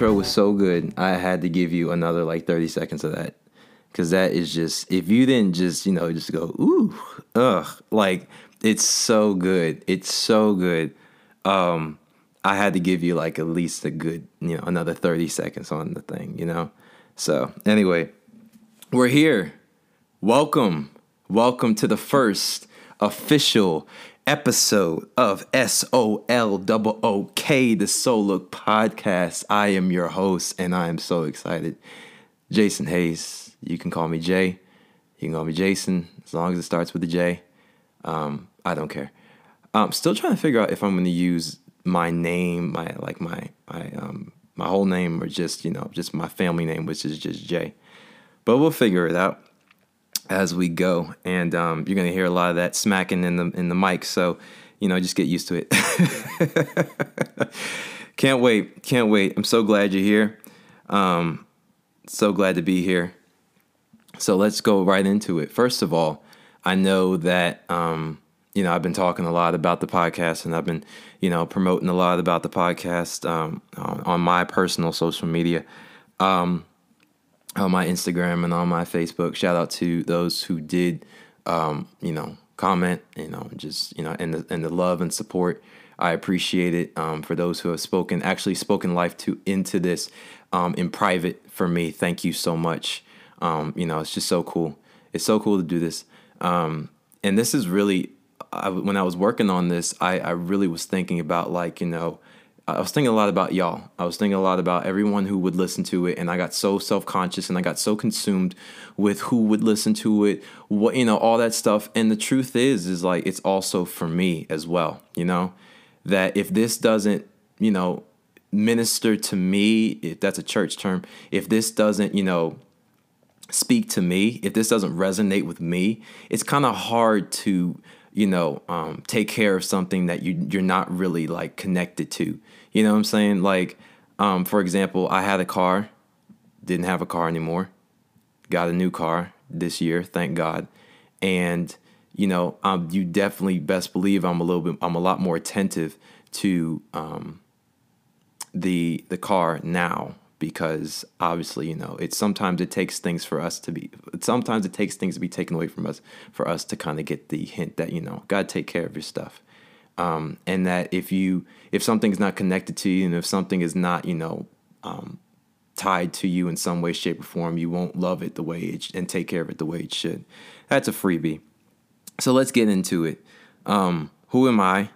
intro was so good. I had to give you another like 30 seconds of that. Cause that is just if you didn't just, you know, just go, ooh, ugh, like it's so good. It's so good. Um, I had to give you like at least a good, you know, another 30 seconds on the thing, you know? So anyway, we're here. Welcome. Welcome to the first official episode of S O L O O K, the Soul Look podcast. I am your host and I am so excited. Jason Hayes. You can call me Jay. You can call me Jason as long as it starts with a J. Um, I don't care. I'm still trying to figure out if I'm going to use my name, my like my my um my whole name, or just you know just my family name, which is just Jay. But we'll figure it out as we go, and um, you're gonna hear a lot of that smacking in the in the mic. So you know, just get used to it. can't wait, can't wait. I'm so glad you're here. Um, so glad to be here. So let's go right into it. First of all, I know that um, you know, I've been talking a lot about the podcast and I've been, you know, promoting a lot about the podcast um, on, on, my personal social media, um, on my Instagram and on my Facebook. Shout out to those who did, um, you know, comment, you know, just, you know, and the, and the love and support. I appreciate it um, for those who have spoken, actually spoken life to into this um, in private for me. Thank you so much. Um, you know, it's just so cool. It's so cool to do this. and this is really I, when I was working on this, I, I really was thinking about like you know, I was thinking a lot about y'all. I was thinking a lot about everyone who would listen to it, and I got so self conscious and I got so consumed with who would listen to it, what you know, all that stuff. And the truth is, is like it's also for me as well. You know, that if this doesn't, you know, minister to me, if that's a church term, if this doesn't, you know, speak to me, if this doesn't resonate with me, it's kind of hard to you know, um, take care of something that you you're not really like connected to. You know what I'm saying? Like, um, for example, I had a car, didn't have a car anymore, got a new car this year, thank God, and you know, um, you definitely best believe I'm a little bit, I'm a lot more attentive to um, the the car now because obviously you know it's sometimes it takes things for us to be sometimes it takes things to be taken away from us for us to kind of get the hint that you know god take care of your stuff um, and that if you if something's not connected to you and if something is not you know um, tied to you in some way shape or form you won't love it the way it and take care of it the way it should that's a freebie so let's get into it um, who am i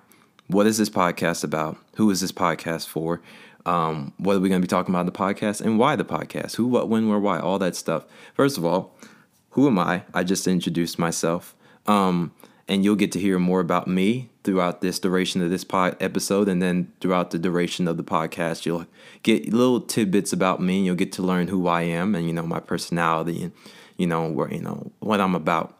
what is this podcast about who is this podcast for um, what are we going to be talking about in the podcast and why the podcast? Who, what, when, where, why, all that stuff. First of all, who am I? I just introduced myself. Um, and you'll get to hear more about me throughout this duration of this pod episode and then throughout the duration of the podcast you'll get little tidbits about me and you'll get to learn who I am and you know my personality and you know where you know what I'm about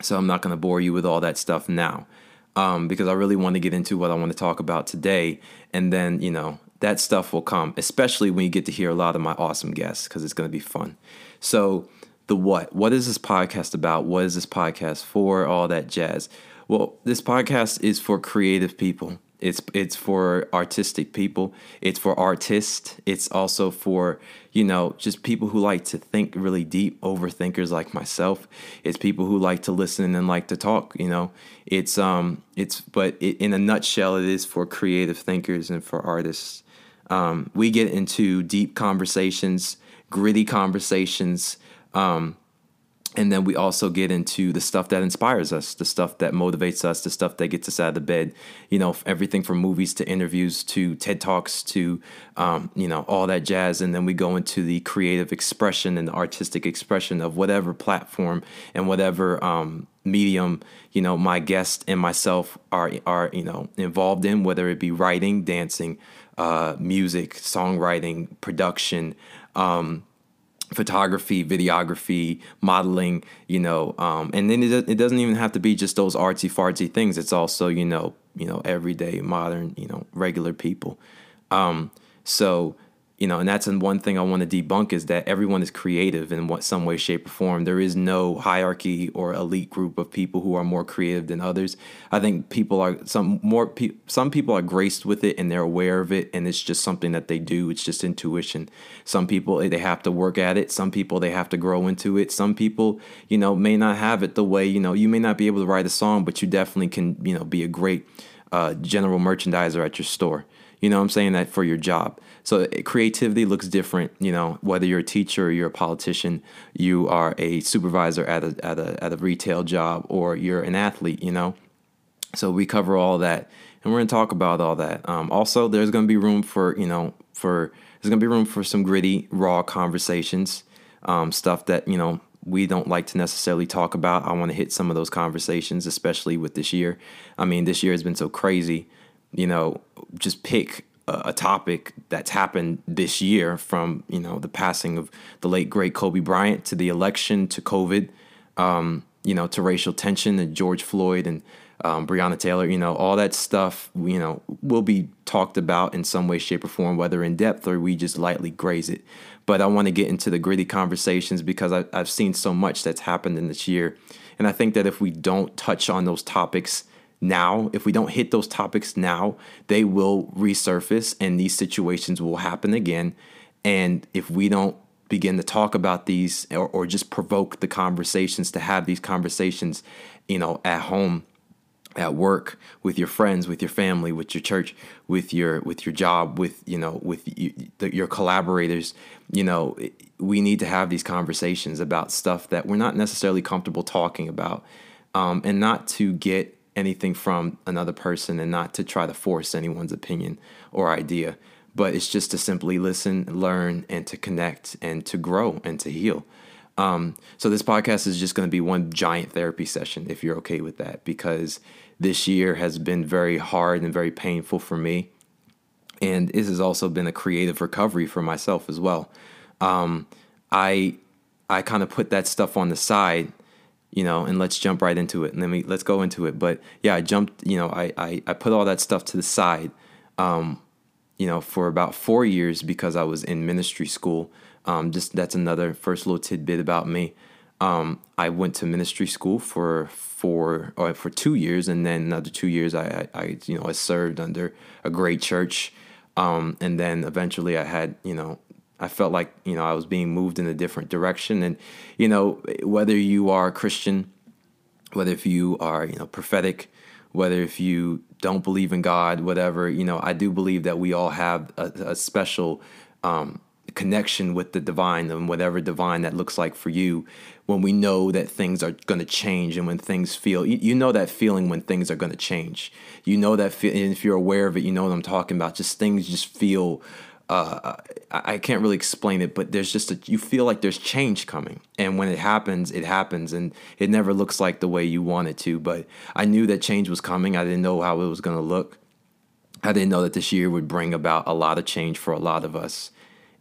so I'm not going to bore you with all that stuff now um, because I really want to get into what I want to talk about today and then you know that stuff will come, especially when you get to hear a lot of my awesome guests because it's going to be fun. So, the what? What is this podcast about? What is this podcast for? All that jazz. Well, this podcast is for creative people. It's it's for artistic people. It's for artists. It's also for you know just people who like to think really deep, overthinkers like myself. It's people who like to listen and like to talk. You know, it's um it's but it, in a nutshell, it is for creative thinkers and for artists. Um, we get into deep conversations, gritty conversations, um, and then we also get into the stuff that inspires us, the stuff that motivates us, the stuff that gets us out of the bed. You know, everything from movies to interviews to TED Talks to, um, you know, all that jazz. And then we go into the creative expression and the artistic expression of whatever platform and whatever um, medium, you know, my guest and myself are, are, you know, involved in, whether it be writing, dancing, uh, music, songwriting, production, um, photography, videography, modeling, you know, um, and then it, it doesn't even have to be just those artsy fartsy things. It's also, you know, you know, everyday modern, you know, regular people. Um, so you know, and that's one thing I want to debunk is that everyone is creative in what some way, shape, or form. There is no hierarchy or elite group of people who are more creative than others. I think people are some more. Pe- some people are graced with it and they're aware of it, and it's just something that they do. It's just intuition. Some people they have to work at it. Some people they have to grow into it. Some people, you know, may not have it the way you know. You may not be able to write a song, but you definitely can, you know, be a great uh, general merchandiser at your store. You know I'm saying? That for your job. So creativity looks different, you know, whether you're a teacher or you're a politician, you are a supervisor at a, at a, at a retail job, or you're an athlete, you know. So we cover all that, and we're going to talk about all that. Um, also, there's going to be room for, you know, for, there's going to be room for some gritty, raw conversations, um, stuff that, you know, we don't like to necessarily talk about. I want to hit some of those conversations, especially with this year. I mean, this year has been so crazy you know, just pick a, topic that's happened this year from, you know, the passing of the late, great Kobe Bryant to the election to COVID, um, you know, to racial tension and George Floyd and um, Breonna Taylor, you know, all that stuff, you know, will be talked about in some way, shape, or form, whether in depth or we just lightly graze it. But I want to get into the gritty conversations because I, I've seen so much that's happened in this year. And I think that if we don't touch on those topics now, if we don't hit those topics now, they will resurface and these situations will happen again. And if we don't begin to talk about these or, or just provoke the conversations to have these conversations, you know, at home, at work, with your friends, with your family, with your church, with your with your job, with you know, with you, the, your collaborators, you know, we need to have these conversations about stuff that we're not necessarily comfortable talking about, um, and not to get anything from another person and not to try to force anyone's opinion or idea, but it's just to simply listen, learn, and to connect and to grow and to heal. Um, so this podcast is just going to be one giant therapy session, if you're okay with that, because this year has been very hard and very painful for me, and this has also been a creative recovery for myself as well. Um, I I kind of put that stuff on the side you know, and let's jump right into it. And then we let's go into it. But yeah, I jumped, you know, I I, I put all that stuff to the side, um, you know, for about four years because I was in ministry school. Um, just that's another first little tidbit about me. Um, I went to ministry school for for or for two years, and then another two years I, I, I you know I served under a great church, um, and then eventually I had you know I felt like you know I was being moved in a different direction, and you know whether you are a Christian, whether if you are you know prophetic, whether if you don't believe in God, whatever you know, I do believe that we all have a, a special um, connection with the divine and whatever divine that looks like for you. When we know that things are going to change, and when things feel, you, you know that feeling when things are going to change. You know that, fe- and if you're aware of it, you know what I'm talking about. Just things just feel uh, I can't really explain it, but there's just a, you feel like there's change coming, and when it happens, it happens, and it never looks like the way you want it to. But I knew that change was coming. I didn't know how it was going to look. I didn't know that this year would bring about a lot of change for a lot of us,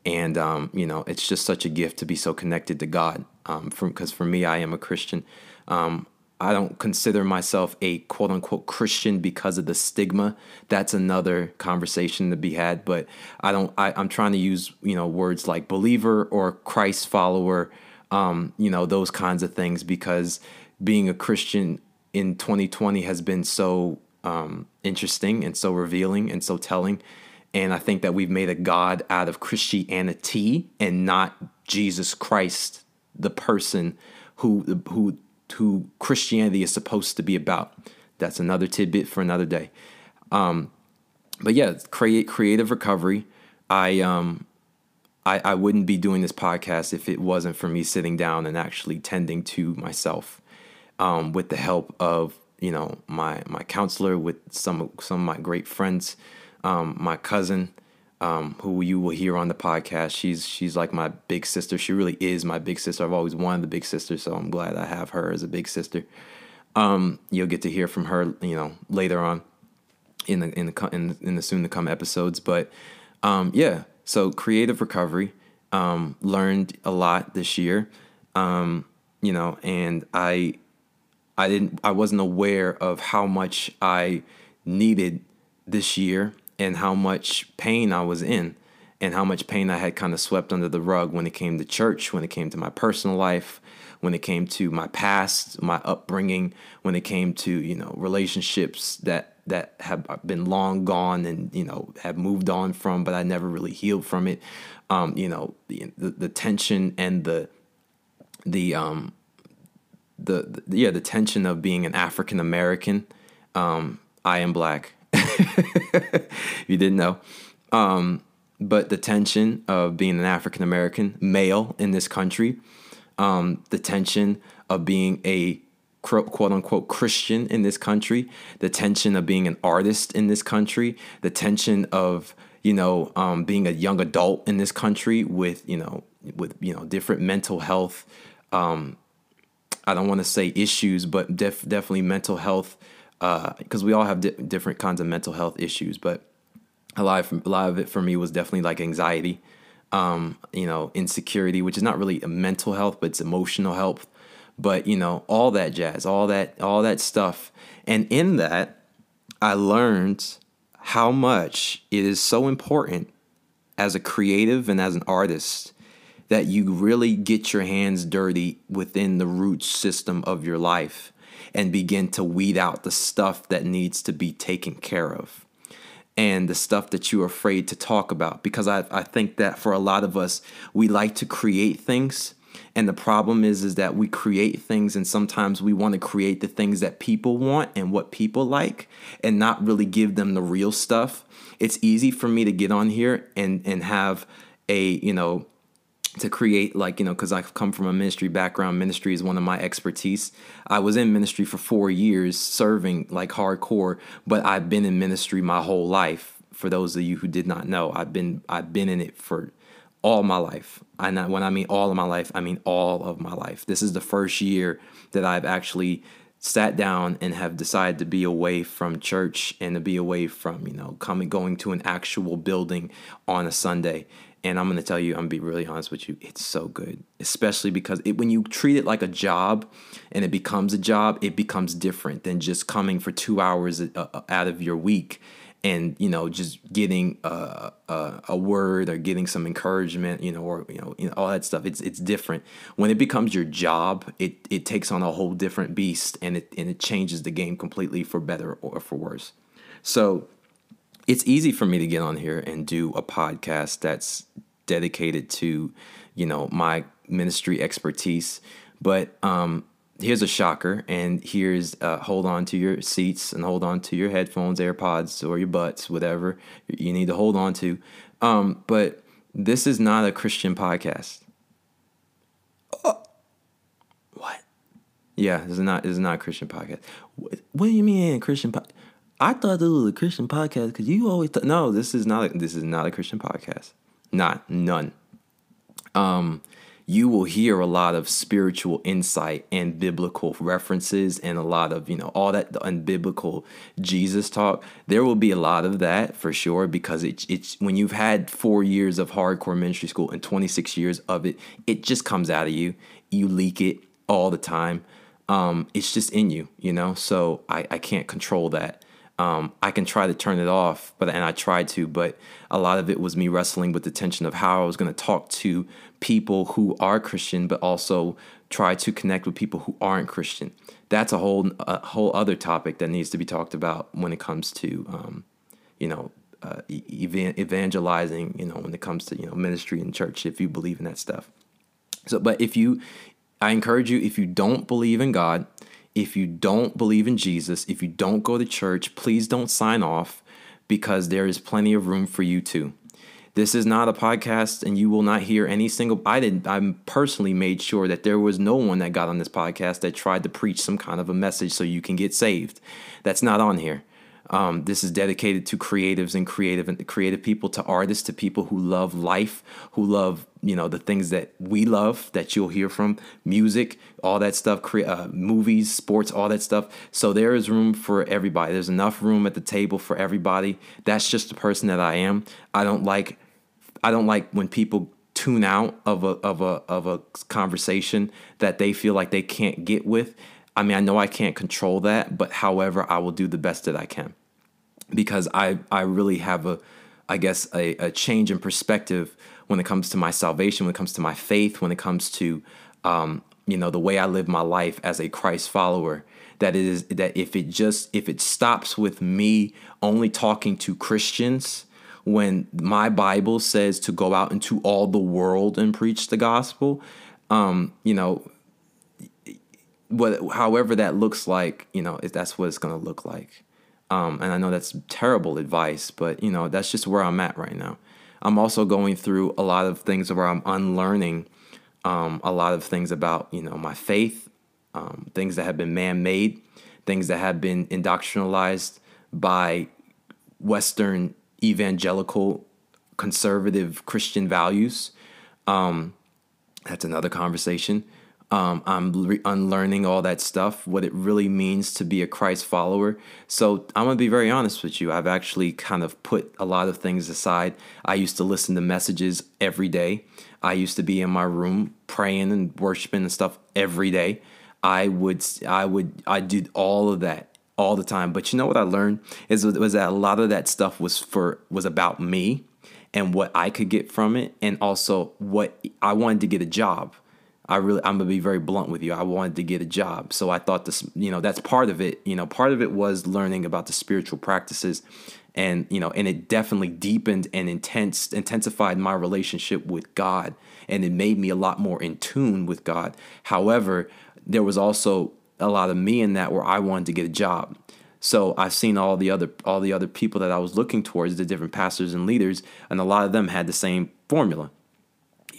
and um, you know, it's just such a gift to be so connected to God. Um, from because for me, I am a Christian. Um, I don't consider myself a quote unquote Christian because of the stigma. That's another conversation to be had. But I don't. I, am trying to use you know words like believer or Christ follower. Um, you know those kinds of things because being a Christian in 2020 has been so um, interesting and so revealing and so telling. And I think that we've made a God out of Christianity and not Jesus Christ, the person who who who Christianity is supposed to be about. That's another tidbit for another day. Um, but yeah, create creative recovery. I um, I, I wouldn't be doing this podcast if it wasn't for me sitting down and actually tending to myself, um, with the help of you know my my counselor, with some some of my great friends, um, my cousin, um, who you will hear on the podcast. She's she's like my big sister. She really is my big sister. I've always wanted the big sister, so I'm glad I have her as a big sister. Um, you'll get to hear from her, you know, later on in the in the in, in the soon to come episodes. But um, yeah, so creative recovery um, learned a lot this year, um, you know, and I I didn't I wasn't aware of how much I needed this year and how much pain I was in. and how much pain I had kind of swept under the rug when it came to church, when it came to my personal life, when it came to my past, my upbringing, when it came to, you know, relationships that that have been long gone and, you know, have moved on from, but I never really healed from it. Um, you know, the, the, tension and the the um the, the yeah, the tension of being an African American. Um, I am black. you didn't know. Um, but the tension of being an African American male in this country, um, the tension of being a quote unquote Christian in this country, the tension of being an artist in this country, the tension of you know um, being a young adult in this country with you know with you know different mental health. Um, I don't want to say issues, but def- definitely mental health because uh, we all have di- different kinds of mental health issues, but a lot of a lot of it for me was definitely like anxiety, um, you know, insecurity, which is not really a mental health, but it's emotional health. But you know, all that jazz, all that, all that stuff, and in that, I learned how much it is so important as a creative and as an artist that you really get your hands dirty within the root system of your life and begin to weed out the stuff that needs to be taken care of and the stuff that you're afraid to talk about. Because I, I think that for a lot of us, we like to create things. And the problem is, is that we create things, and sometimes we want to create the things that people want and what people like, and not really give them the real stuff. It's easy for me to get on here and and have a you know to create like you know because i've come from a ministry background. Ministry is one of my expertise. I was in ministry for four years serving like hardcore but i've been in ministry my whole life. For those of you who did not know i've been i've been in it for all my life. And when i mean all of my life i mean all of my life. This is the first year that i've actually sat down and have decided to be away from church and to be away from you know coming going to an actual building on a sunday and I'm to tell you, I'm to be really honest with you, it's so good. Especially because it, when you treat it like a job and it becomes a job, it becomes different than just coming for two hours uh, uh, out of your week and, you know, just getting a, a, a, word or getting some encouragement, you know, or, you know, you know, all that stuff. It's, it's different. When it becomes your job, it, it takes on a whole different beast and it, and it changes the game completely for better or for worse. So, it's easy for me to get on here and do a podcast that's dedicated to, you know, my ministry expertise. But um, here's a shocker, and here's uh, hold on to your seats and hold on to your headphones, AirPods, or your butts, whatever you need to hold on to. Um, but this is not a Christian podcast. Oh. What? Yeah, this is not. This is not a Christian podcast. What, what do you mean Christian podcast? I thought this was a Christian podcast because you always th- no. This is not. A, this is not a Christian podcast. Not none. Um, you will hear a lot of spiritual insight and biblical references and a lot of you know all that unbiblical Jesus talk. There will be a lot of that for sure because it's it's when you've had four years of hardcore ministry school and 26 years of it, it just comes out of you. You leak it all the time. Um, it's just in you, you know. So I, I can't control that um, I can try to turn it off, but and I tried to, but a lot of it was me wrestling with the tension of how I was going to talk to people who are Christian, but also try to connect with people who aren't Christian. That's a whole a whole other topic that needs to be talked about when it comes to, um, you know, uh, evangelizing. You know, when it comes to you know ministry and church, if you believe in that stuff. So, but if you, I encourage you, if you don't believe in God if you don't believe in Jesus, if you don't go to church, please don't sign off because there is plenty of room for you too. This is not a podcast, and you will not hear any single. I did. I personally made sure that there was no one that got on this podcast that tried to preach some kind of a message so you can get saved. That's not on here. Um, this is dedicated to creatives and creative and creative people, to artists, to people who love life, who love you know the things that we love that you'll hear from music, all that stuff, cre- uh, movies, sports, all that stuff. So there is room for everybody. There's enough room at the table for everybody. That's just the person that I am. I don't like I don't like when people tune out of a of a of a conversation that they feel like they can't get with. I mean, I know I can't control that, but however, I will do the best that I can because I I really have a I guess, a, a change in perspective when it comes to my salvation, when it comes to my faith, when it comes to, um, you know, the way I live my life as a Christ follower. That is that if it just if it stops with me only talking to Christians when my Bible says to go out into all the world and preach the gospel, um, you know, what however that looks like, you know, that's what it's gonna look like. Um, and I know that's terrible advice, but you know, that's just where I'm at right now. I'm also going through a lot of things where I'm unlearning um, a lot of things about, you know, my faith, um, things that have been man-made, things that have been indoctrinalized by Western evangelical conservative Christian values. Um, that's another conversation. Um, I'm re- unlearning all that stuff, what it really means to be a Christ follower. So I'm gonna be very honest with you. I've actually kind of put a lot of things aside. I used to listen to messages every day. I used to be in my room praying and worshiping and stuff every day. I would, I would, I did all of that all the time. But you know what I learned is was that a lot of that stuff was for was about me and what I could get from it, and also what I wanted to get a job. I really, I'm gonna be very blunt with you. I wanted to get a job, so I thought this, you know, that's part of it. You know, part of it was learning about the spiritual practices, and you know, and it definitely deepened and intense, intensified my relationship with God, and it made me a lot more in tune with God. However, there was also a lot of me in that where I wanted to get a job. So I've seen all the other all the other people that I was looking towards, the different pastors and leaders, and a lot of them had the same formula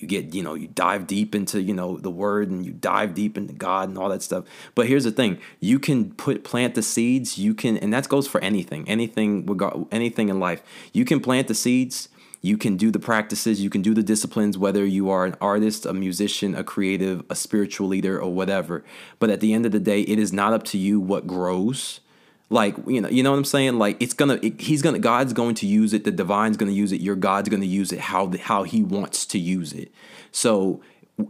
you get you know you dive deep into you know the word and you dive deep into god and all that stuff. But here's the thing. You can put plant the seeds. You can and that goes for anything anything anything in life. You can plant the seeds. You can do the practices. You can do the disciplines whether you are an artist a musician a creative a spiritual leader or whatever. But at the end of the day it is not up to you what grows like you know, you know what I'm saying. Like it's gonna, it, he's gonna, God's going to use it. The divine's gonna use it. Your God's gonna use it how how He wants to use it. So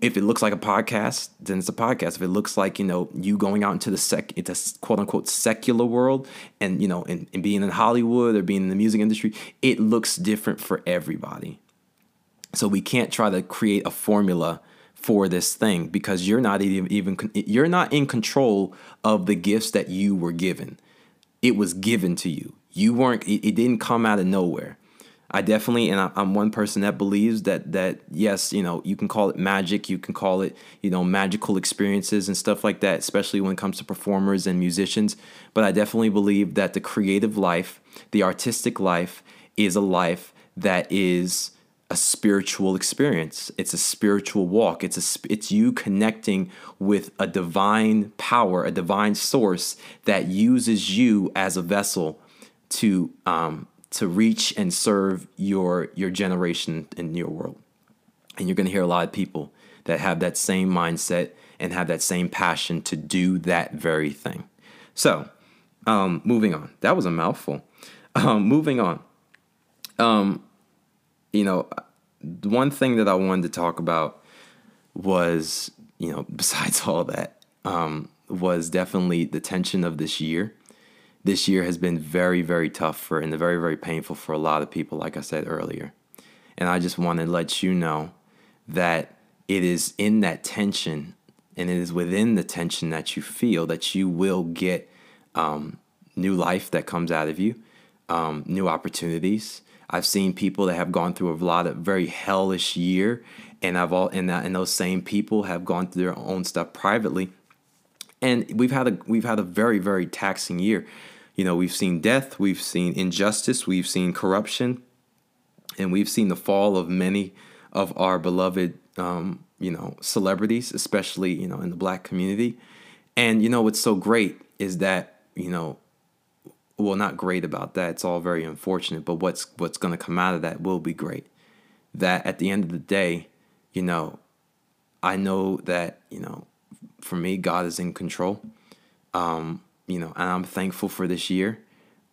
if it looks like a podcast, then it's a podcast. If it looks like you know you going out into the sec, into quote unquote secular world, and you know, and, and being in Hollywood or being in the music industry, it looks different for everybody. So we can't try to create a formula for this thing because you're not even, even you're not in control of the gifts that you were given it was given to you. You weren't. It, it didn't come out of nowhere. I definitely, and I, I'm one person that believes that that yes, you know, you can call it magic, you can call it, you know, magical experiences and stuff like that, especially when it comes to performers and musicians. But I definitely believe that the creative life, the artistic life, is a life that is a spiritual experience. It's a spiritual walk. It's a it's you connecting with a divine power, a divine source that uses you as a vessel to um, to reach and serve your your generation in your world. And you're going to hear a lot of people that have that same mindset and have that same passion to do that very thing. So, um, moving on. That was a mouthful. Um, moving on. Um, you know, one thing that I wanted to talk about was, you know, besides all that, um, was definitely the tension of this year. This year has been very, very tough for and very, very painful for a lot of people, like I said earlier. And I just want to let you know that it is in that tension and it is within the tension that you feel that you will get um, new life that comes out of you, um, new opportunities, I've seen people that have gone through a lot of very hellish year, and I've all and that and those same people have gone through their own stuff privately, and we've had a we've had a very very taxing year. You know, we've seen death, we've seen injustice, we've seen corruption, and we've seen the fall of many of our beloved, um, you know, celebrities, especially you know in the black community. And you know what's so great is that you know well not great about that. It's all very unfortunate but what's what's going to come out of that will be great. That at the end of the day you know i know that you know for me god is in control. Um you know and i'm thankful for this year.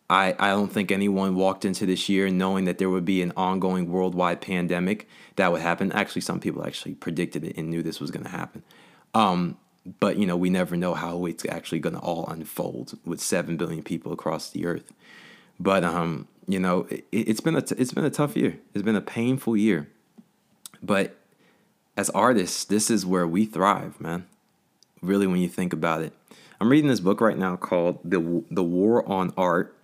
I i don't think anyone walked into this year knowing that there would be an ongoing worldwide pandemic that would happen. Actually some people actually predicted it and knew this was going to happen. Um but you know we never know how it's actually going to all unfold with 7 billion people across the earth but um you know, it, it's been a t- it's been a tough year. It's been a painful year, but as artists, this is where we thrive, man. Really, when you think about it, I'm reading this book right now called the the War of Art,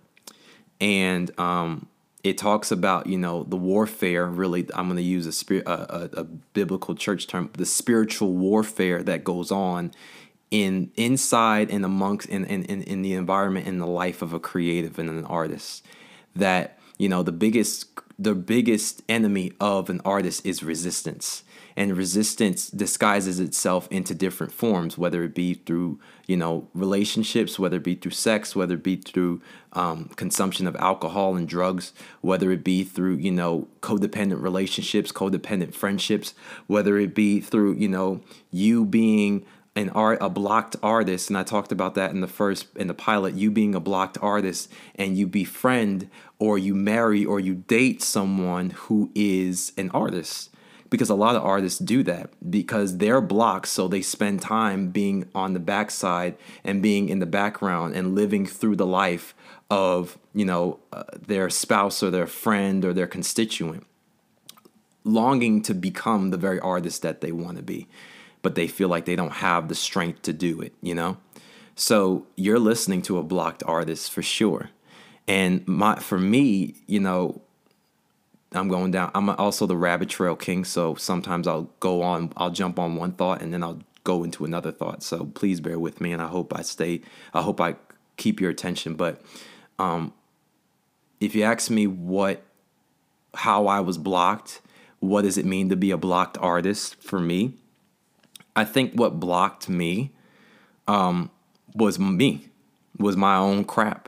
and um, it talks about you know the warfare. Really, I'm going to use a, spirit, a, a, a biblical church term, the spiritual warfare that goes on in inside and amongst in, in, in the environment in the life of a creative and an artist that you know the biggest the biggest enemy of an artist is resistance and resistance disguises itself into different forms whether it be through you know relationships whether it be through sex whether it be through um, consumption of alcohol and drugs whether it be through you know codependent relationships codependent friendships whether it be through you know you being an art a blocked artist and i talked about that in the first in the pilot you being a blocked artist and you befriend or you marry or you date someone who is an artist because a lot of artists do that because they're blocked so they spend time being on the backside and being in the background and living through the life of you know uh, their spouse or their friend or their constituent longing to become the very artist that they want to be but they feel like they don't have the strength to do it, you know? So you're listening to a blocked artist for sure. And my for me, you know, I'm going down. I'm also the rabbit trail king, so sometimes I'll go on, I'll jump on one thought and then I'll go into another thought. So please bear with me and I hope I stay I hope I keep your attention, but um if you ask me what how I was blocked, what does it mean to be a blocked artist for me? I think what blocked me um, was me, was my own crap.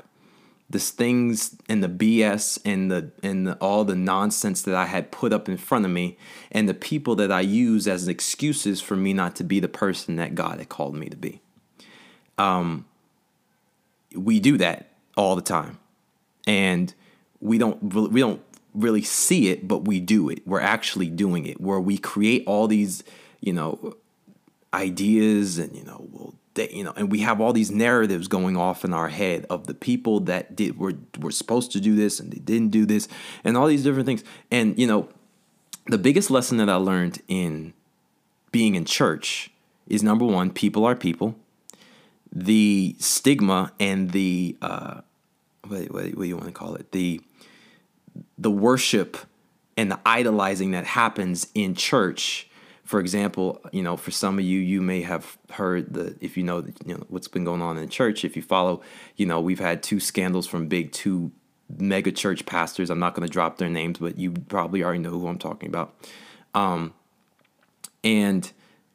The things and the BS and the and the, all the nonsense that I had put up in front of me, and the people that I use as excuses for me not to be the person that God had called me to be. Um, we do that all the time, and we don't we don't really see it, but we do it. We're actually doing it, where we create all these, you know, ideas and you know well you know and we have all these narratives going off in our head of the people that did were were supposed to do this and they didn't do this and all these different things. And you know the biggest lesson that I learned in being in church is number one people are people. The stigma and the uh, what, what, what do you want to call it? The the worship and the idolizing that happens in church for example, you know, for some of you, you may have heard that if you know, you know what's been going on in the church. If you follow, you know, we've had two scandals from big two mega church pastors. I'm not going to drop their names, but you probably already know who I'm talking about. Um, and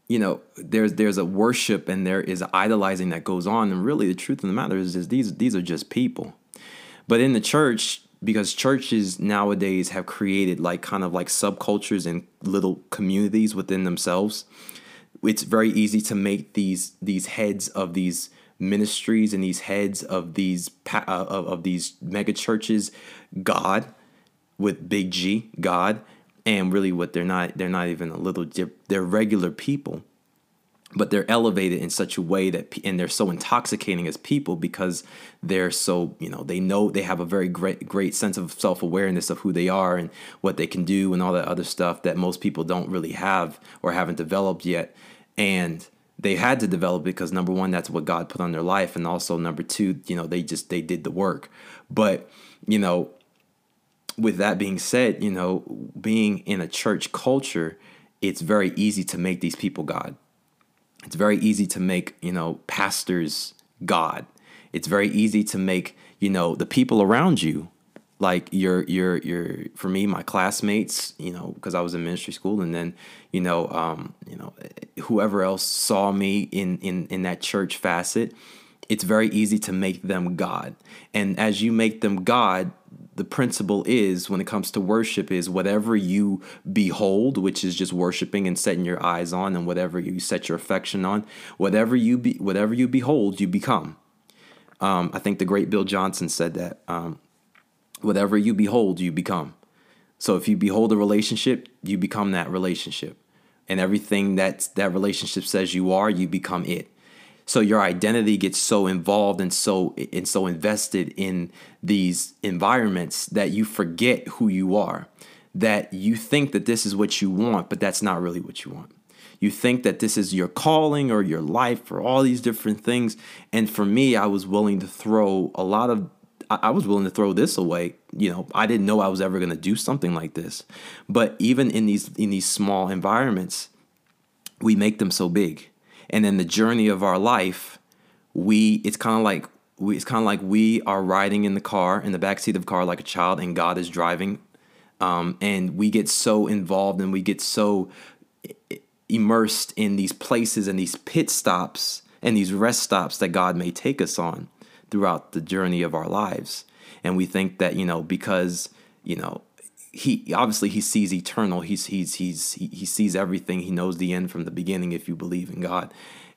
you know, there's there's a worship and there is idolizing that goes on, and really the truth of the matter is, is these these are just people. But in the church, because churches nowadays have created like kind of like subcultures and little communities within themselves. It's very easy to make these these heads of these ministries and these heads of these uh, of, of these mega churches god with big g god and really what they're not they're not even a little they're regular people but they're elevated in such a way that and they're so intoxicating as people because they're so you know they know they have a very great great sense of self-awareness of who they are and what they can do and all that other stuff that most people don't really have or haven't developed yet. And they had to develop because number one that's what god put on their life and also number two you know they just they did the work. But you know with that being said you know being in a church culture it's very easy to make these people god it's very easy to make, you know, pastors God. It's very easy to make, you know, the people around you like your your your for me my classmates you know because i was in ministry school and then you know um you know whoever else saw me in in in that church facet it's very easy to make them god and as you make them god the principle is when it comes to worship is whatever you behold which is just worshiping and setting your eyes on and whatever you set your affection on whatever you be whatever you behold you become. Um, i think the great bill johnson said that um, whatever you behold you become. So if you behold a relationship you become that relationship. And everything that that relationship says you are you become it So your identity gets so involved and so and so invested in these environments that you forget who you are. That you think that this is what you want, but that's not really what you want. You think that this is your calling or your life or all these different things. And for me, I was willing to throw a lot of I was willing to throw this away. You know, I didn't know I was ever going to do something like this. But even in these in these small environments, we make them so big. And then the journey of our life, we it's kind of like we, it's kind of like we are riding in the car in the back seat of the car like a child, and God is driving. Um, and we get so involved and we get so immersed in these places and these pit stops and these rest stops that God may take us on throughout the journey of our lives. And we think that, you know, because, you know, he obviously he sees eternal. He's he's he's he, sees everything. He knows the end from the beginning if you believe in God.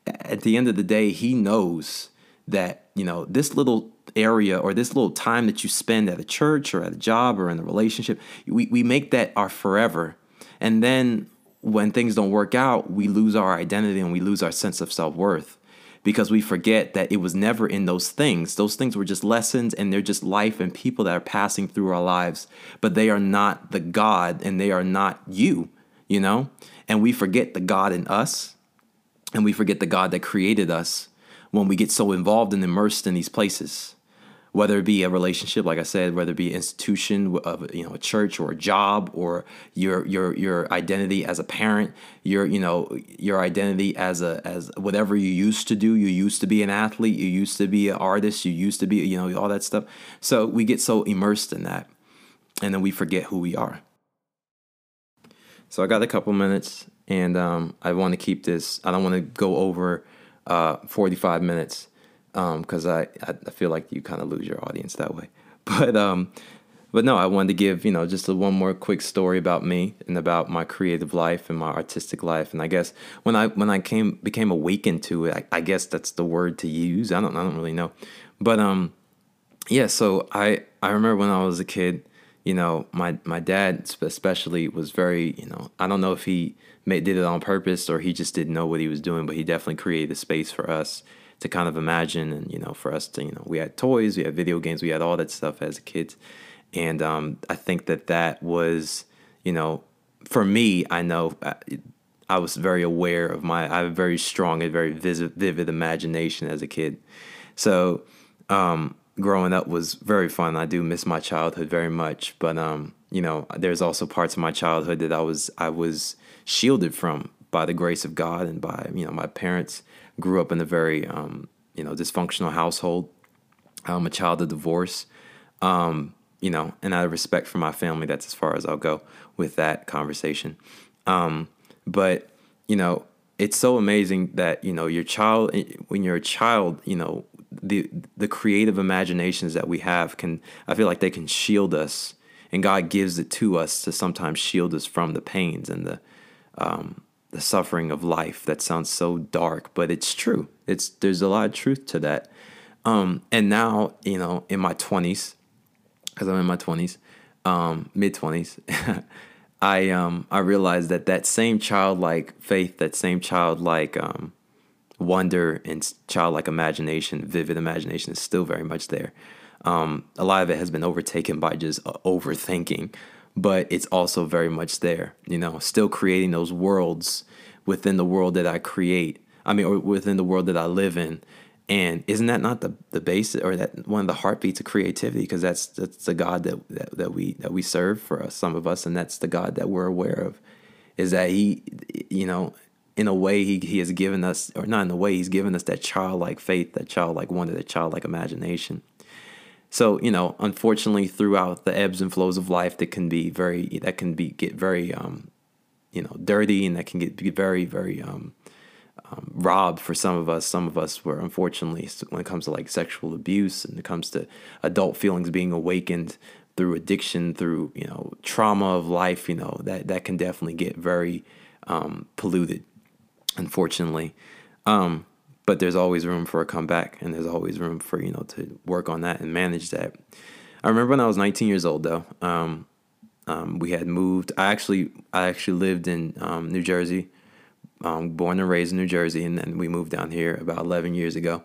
At the end of the day, he knows that, you know, this little area or this little time that you spend at a church or at a job or in a relationship, we, we make that our forever. And then when things don't work out, we lose our identity and we lose our sense of self worth because we forget that it was never in those things. Those things were just lessons and they're just life and people that are passing through our lives, but they are not the God and they are not you, you know? And we forget the God in us and we forget the God that created us when we get so involved and immersed in these places whether it be a relationship, like I said, whether it be an institution of you know a church or a job or your your your identity as a parent, your you know your identity as a as whatever you used to do. You used to be an athlete. You used to be an artist. You used to be you know all that stuff. So we get so immersed in that, and then we forget who we are. So I got a couple minutes, and um, I want to keep this. I don't want to go over uh, forty five minutes because um, I, I feel like you kind of lose your audience that way. But um, but no, I wanted to give you know just a, one more quick story about me and about my creative life and my artistic life. And I guess when I when I came became awakened to it, I, I guess that's the word to use. I don't I don't really know, but um, yeah. So I I remember when I was a kid, you know, my my dad especially was very you know I don't know if he made did it on purpose or he just didn't know what he was doing, but he definitely created a space for us to kind of imagine and you know for us to you know we had toys we had video games we had all that stuff as kids. And um, i think that that was you know for me i know I, uh, I was very aware of my i have a very strong and very vivid, vivid imagination as a kid. So um, growing up was very fun. I do miss my childhood very much but um, you know there's also parts of my childhood that i was i was shielded from by the grace of god and by you know my parents grew up in a very um, you know dysfunctional household. I'm a child of divorce. Um, you know, and out of respect for my family, that's as far as I'll go with that conversation. Um, but you know, it's so amazing that you know your child when you're a child, you know, the the creative imaginations that we have can I feel like they can shield us, and God gives it to us to sometimes shield us from the pains and the um, the suffering of life. That sounds so dark, but it's true. It's there's a lot of truth to that. Um, and now, you know, in my twenties, because I'm in my twenties, um, mid twenties, I um, I realized that that same childlike faith, that same childlike um, wonder and childlike imagination, vivid imagination, is still very much there. Um, a lot of it has been overtaken by just uh, overthinking but it's also very much there, you know, still creating those worlds within the world that I create. I mean, or within the world that I live in. And isn't that not the the base or that one of the heartbeats of creativity? Because that's that's the God that, that that we that we serve for us, some of us, and that's the God that we're aware of. Is that He, you know, in a way He He has given us, or not in a way He's given us that childlike faith, that childlike wonder, that childlike imagination. So you know, unfortunately, throughout the ebbs and flows of life, that can be very that can be get very um, you know dirty, and that can get, very very um, um, robbed for some of us. Some of us were unfortunately when it comes to like sexual abuse and it comes to adult feelings being awakened through addiction, through you know trauma of life. You know that that can definitely get very um, polluted. Unfortunately. Um, but there's always room for a comeback and there's always room for you know to work on that and manage that i remember when i was 19 years old though um, um, we had moved i actually i actually lived in um, new jersey um, born and raised in New Jersey, and then we moved down here about 11 years ago.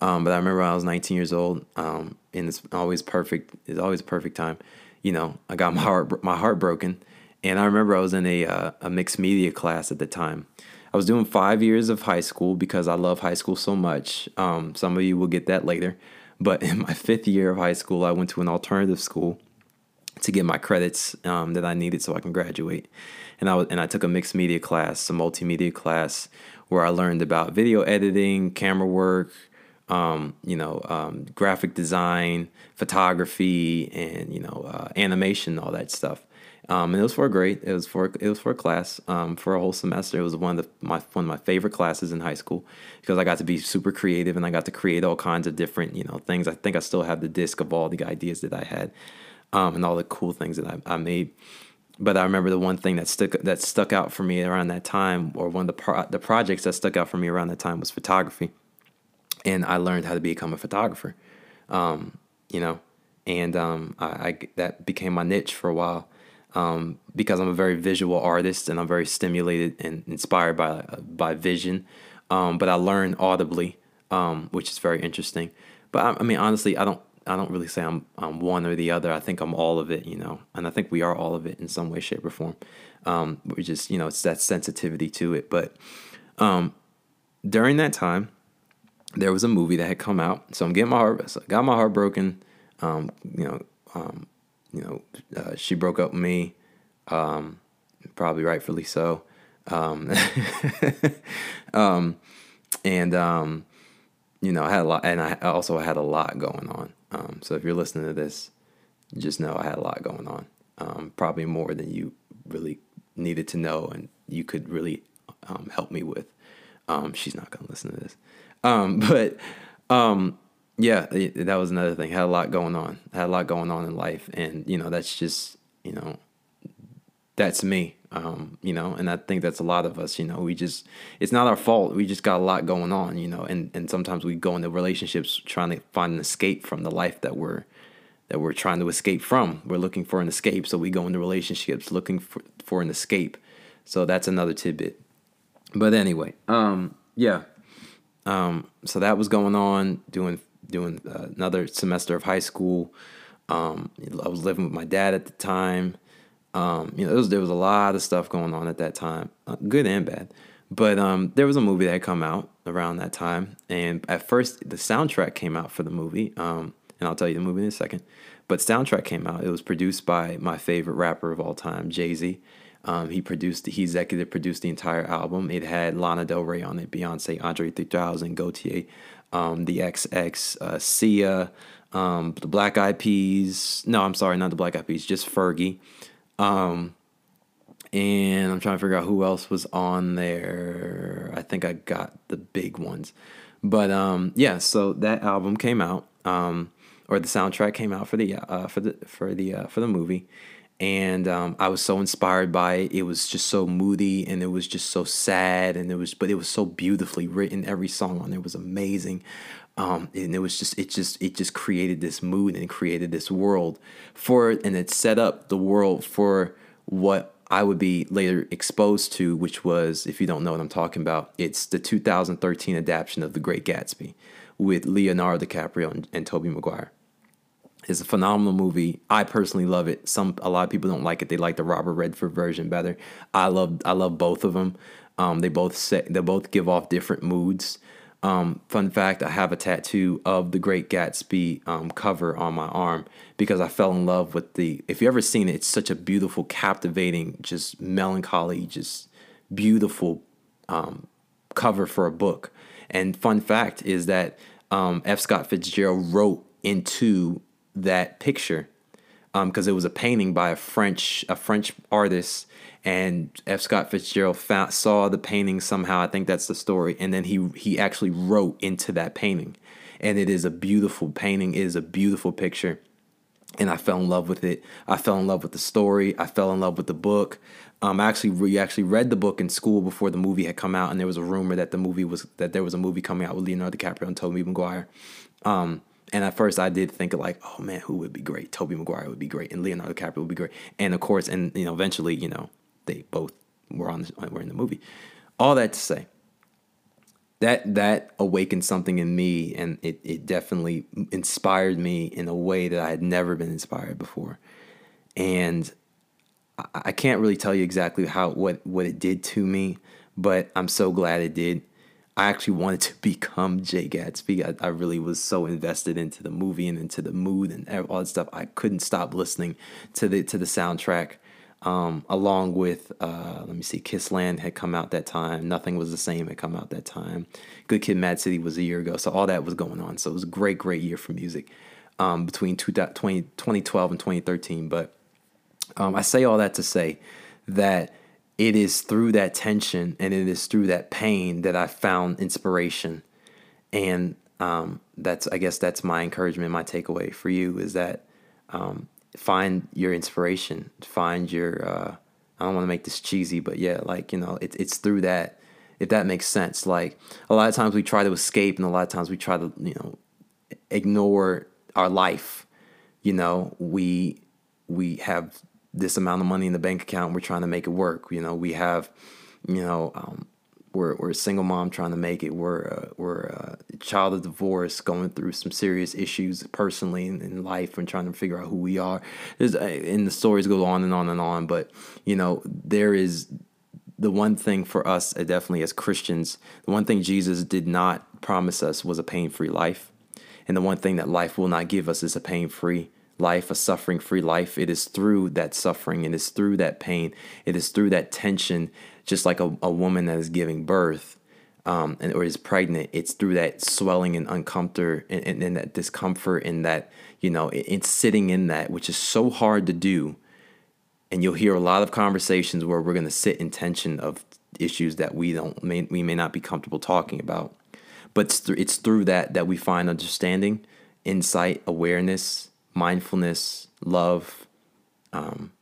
Um, but I remember when I was 19 years old, um, and it's always perfect. It's always a perfect time. You know, I got my heart my heart broken, and I remember I was in a uh, a mixed media class at the time. I was doing five years of high school because I love high school so much. Um, some of you will get that later. But in my fifth year of high school, I went to an alternative school to get my credits um, that I needed so I can graduate. And I was, and I took a mixed media class, a multimedia class, where I learned about video editing, camera work, um, you know, um, graphic design, photography, and you know, uh, animation, all that stuff. Um, and it was for a grade. It was for it was for a class um, for a whole semester. It was one of the, my one of my favorite classes in high school because I got to be super creative and I got to create all kinds of different you know things. I think I still have the disc of all the ideas that I had um, and all the cool things that I, I, made. But I remember the one thing that stuck that stuck out for me around that time, or one of the pro- the projects that stuck out for me around that time was photography, and I learned how to become a photographer. Um, you know, and um, I, I that became my niche for a while um, because I'm a very visual artist and I'm very stimulated and inspired by by vision. Um, but I learn audibly, um, which is very interesting. But I, I, mean, honestly, I don't I don't really say I'm I'm one or the other. I think I'm all of it, you know, and I think we are all of it in some way, shape, or form. Um, we just you know it's that sensitivity to it. But um, during that time, there was a movie that had come out, so I'm getting my heart got my heart broken. Um, you know you know, uh, she broke up with me, um, probably rightfully so. Um, um, and, um, you know, I had a lot, and I also had a lot going on. Um, so if you're listening to this, just know I had a lot going on, probably more than you really needed to know and you could really help me with. she's not going to listen to this. but, yeah, that was another thing. Had a lot going on. Had a lot going on in life, and you know that's just you know that's me. Um, you know, and I think that's a lot of us. You know, we just it's not our fault. We just got a lot going on. You know, and and sometimes we go into relationships trying to find an escape from the life that we're that we're trying to escape from. We're looking for an escape, so we go into relationships looking for for an escape. So that's another tidbit. But anyway, um, yeah. Um, so that was going on, doing doing uh, another semester of high school. Um, I was living with my dad at the time. Um, you know, was, there was a lot of stuff going on at that time, uh, good and bad. But um, there was a movie that had come out around that time, and at first the soundtrack came out for the movie. Um, and I'll tell you the movie in a second. But soundtrack came out. It was produced by my favorite rapper of all time, Jay Z. Um, he produced, he executive produced the entire album. It had Lana Del Rey on it, Beyonce, Andre 3000, Gotye, um, the XX, uh, Sia, um, the Black Eyed Peas. No, I'm sorry, not the Black Eyed Peas, just Fergie. Um, and I'm trying to figure out who else was on there. I think I got the big ones, but um, yeah. So that album came out, um, or the soundtrack came out for the uh, for the for the uh, for the movie, and um, I was so inspired by it. It was just so moody, and it was just so sad, and it was, but it was so beautifully written. Every song on there was amazing, um, and it was just, it just, it just created this mood and created this world for, it and it set up the world for what I would be later exposed to, which was, if you don't know what I'm talking about, it's the 2013 adaptation of The Great Gatsby with Leonardo DiCaprio and, and Tobey Maguire. It's a phenomenal movie. I personally love it. Some a lot of people don't like it. They like the Robert Redford version better. I love I love both of them. Um, they both say they both give off different moods. Um, fun fact: I have a tattoo of the Great Gatsby um, cover on my arm because I fell in love with the. If you ever seen it, it's such a beautiful, captivating, just melancholy, just beautiful um, cover for a book. And fun fact is that um, F. Scott Fitzgerald wrote into that picture because um, it was a painting by a French a French artist, and F. Scott Fitzgerald found, saw the painting somehow. I think that's the story, and then he he actually wrote into that painting, and it is a beautiful painting. It is a beautiful picture, and I fell in love with it. I fell in love with the story. I fell in love with the book. Um, I actually we actually read the book in school before the movie had come out, and there was a rumor that the movie was that there was a movie coming out with Leonardo DiCaprio and Tobey Maguire. Um, and at first, I did think of like, oh man, who would be great? Tobey Maguire would be great, and Leonardo DiCaprio would be great. And of course, and you know, eventually, you know, they both were on the, were in the movie. all that to say, that that awakened something in me, and it it definitely inspired me in a way that I had never been inspired before, and I, I can't really tell you exactly how what what it did to me, but I'm so glad it did. I actually wanted to become Jay Gatsby. I, I, really was so invested into the movie and into the mood and all that stuff. I couldn't stop listening to the to the soundtrack. Um, along with uh, let me see, Kiss Land had come out that time. Nothing was the same had come out that time. Good Kid, Mad City was a year ago, so all that was going on. So it was a great, great year for music um, between 20, 2012 and 2013. But um, I say all that to say that it is through that tension and it is through that pain that I found inspiration. And um, that's, I guess, that's my encouragement, my takeaway for you is that um, find your inspiration, find your. Uh, I don't want to make this cheesy, but yeah, like you know, it, it's through that. If that makes sense, like a lot of times we try to escape, and a lot of times we try to, you know, ignore our life. You know, we we have this amount of money in the bank account. We're trying to make it work. You know, we have, you know, um, we're, we're a single mom trying to make it. We're uh, we're a child of divorce, going through some serious issues personally in, in life, and trying to figure out who we are. There's, uh, and the stories go on and on and on. But you know, there is the one thing for us, uh, definitely as Christians, the one thing Jesus did not promise us was a pain free life, and the one thing that life will not give us is a pain free life, a suffering free life. It is through that suffering, it is through that pain, it is through that tension, just like a, a woman that is giving birth um, and, or is pregnant. It's through that swelling and uncomfort and, and, and that discomfort and that, you know, it, it's sitting in that, which is so hard to do. And you'll hear a lot of conversations where we're going to sit in tension of issues that we don't may, we may not be comfortable talking about. But it's, it's through that that we find understanding, insight, awareness, mindfulness, love, um,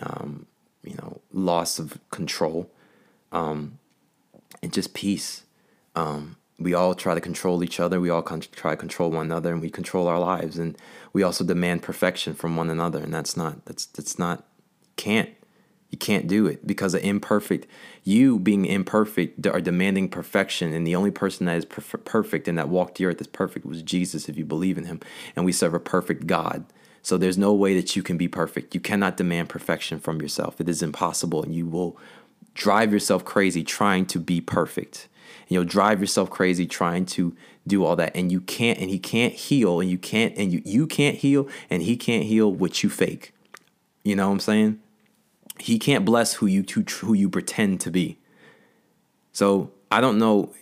um, you know, loss of control, um, and just peace. Um, we all try to control each other. We all con- try to control one another, and we control our lives. And we also demand perfection from one another, and that's not that's that's not can't you can't do it because of imperfect. You being imperfect are demanding perfection, and the only person that is perf- perfect and that walked the earth is perfect was Jesus. If you believe in Him, and we serve a perfect God. So there's no way that you can be perfect. You cannot demand perfection from yourself. It is impossible, and you will drive yourself crazy trying to be perfect. And you'll drive yourself crazy trying to do all that, and you can't. And He can't heal, and you can't, and you you can't heal, and He can't heal what you fake. You know what I'm saying? He can't bless who you who you pretend to be. So I don't know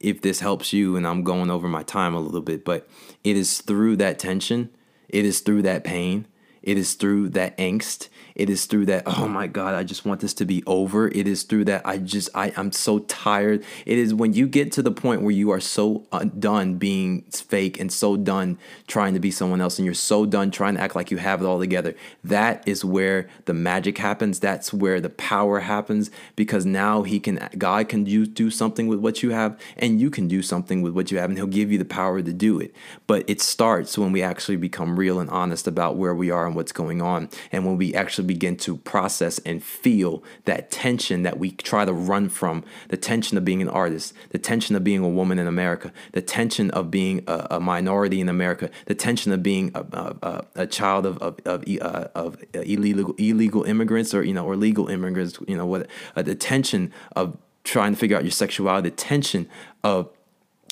if this helps you, and I'm going over my time a little bit, but it is through that tension, it is through that pain, it is through that angst, it is through that, oh my God, I just want this to be over. It is through that, I just, I, I'm so tired. It is when you get to the point where you are so uh, done being fake and so done trying to be someone else and you're so done trying to act like you have it all together. That is where the magic happens. That's where the power happens because now he can, God can do, do something with what you have and you can do something with what you have and he'll give you the power to do it. But it starts when we actually become real and honest about where we are and what's going on. And when we actually begin to process and feel that tension that we try to run from. The tension of being an artist, the tension of being a woman in America, the tension of being a, a minority in America, the tension of being a, a, a child of, of, of, uh, of, illegal, illegal immigrants or, you know, or legal immigrants, you know, what, uh, the tension of trying to figure out your sexuality, the tension of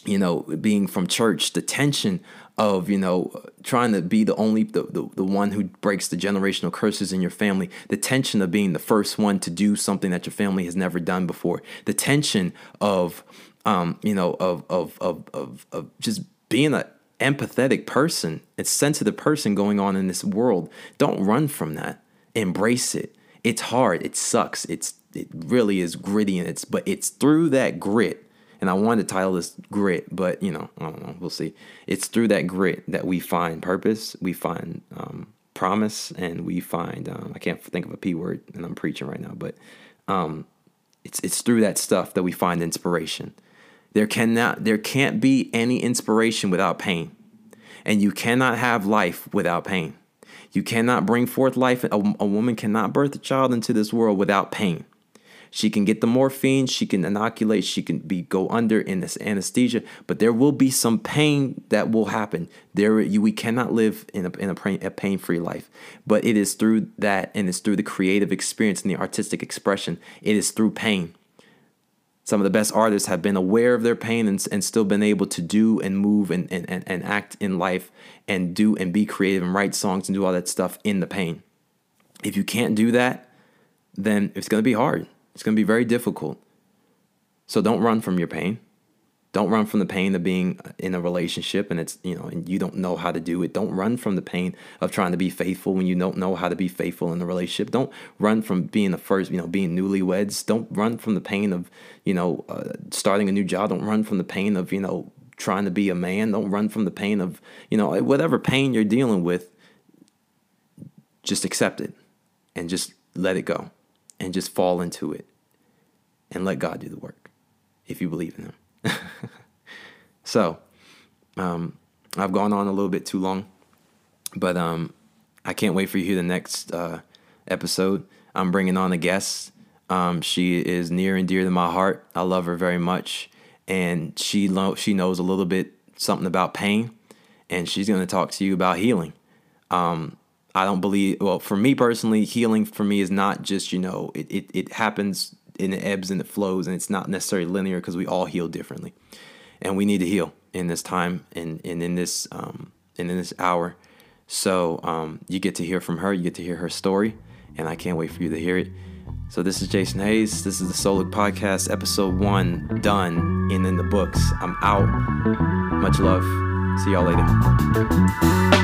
you know, being from church, the tension of you know trying to be the only the, the, the one who breaks the generational curses in your family the tension of being the first one to do something that your family has never done before the tension of um, you know of, of of of of just being an empathetic person a sensitive person going on in this world don't run from that. Embrace it. It's hard. It sucks. It's it really is gritty and it's but it's through that grit and I wanted to title this grit, but you know, I don't know. We'll see. It's through that grit that we find purpose, we find um, promise, and we find um, I can't think of a p word, and I'm preaching right now, but um, it's it's through that stuff that we find inspiration. There cannot there can't be any inspiration without pain, and you cannot have life without pain. You cannot bring forth life. A, a woman cannot birth a child into this world without pain. She can get the morphine, she can inoculate, she can be go under in this anesthesia, but there will be some pain that will happen. There you, we cannot live in a in a, pain, a pain-free life. But it is through that and it's through the creative experience and the artistic expression. It is through pain. Some of the best artists have been aware of their pain and, and still been able to do and move and, and, and, and act in life and do and be creative and write songs and do all that stuff in the pain. If you can't do that, then it's going to be hard. It's going to be very difficult. So don't run from your pain. Don't run from the pain of being in a relationship and it's, you know, and you don't know how to do it. Don't run from the pain of trying to be faithful when you don't know how to be faithful in the relationship. Don't run from being the first, you know, being newlyweds. Don't run from the pain of, you know, uh, starting a new job. Don't run from the pain of, you know, trying to be a man. Don't run from the pain of, you know, whatever pain you're dealing with. Just accept it and just let it go and just fall into it and let God do the work if you believe in Him. so, um, I've gone on a little bit too long, but um, I can't wait for you to hear the next uh, episode. I'm bringing on a guest. Um, she is near and dear to my heart. I love her very much, and she lo- she knows a little bit something about pain, and she's going to talk to you about healing. Um, I don't believe, well, for me personally, healing for me is not just, you know, it, it, it happens and it ebbs and it flows, and it's not necessarily linear because we all heal differently. And we need to heal in this time and, and in this um, and in this hour. So um, you get to hear from her, you get to hear her story, and I can't wait for you to hear it. So this is Jason Hayes. This is the Soulic Podcast, episode one, done and in the books. I'm out. Much love. See y'all later.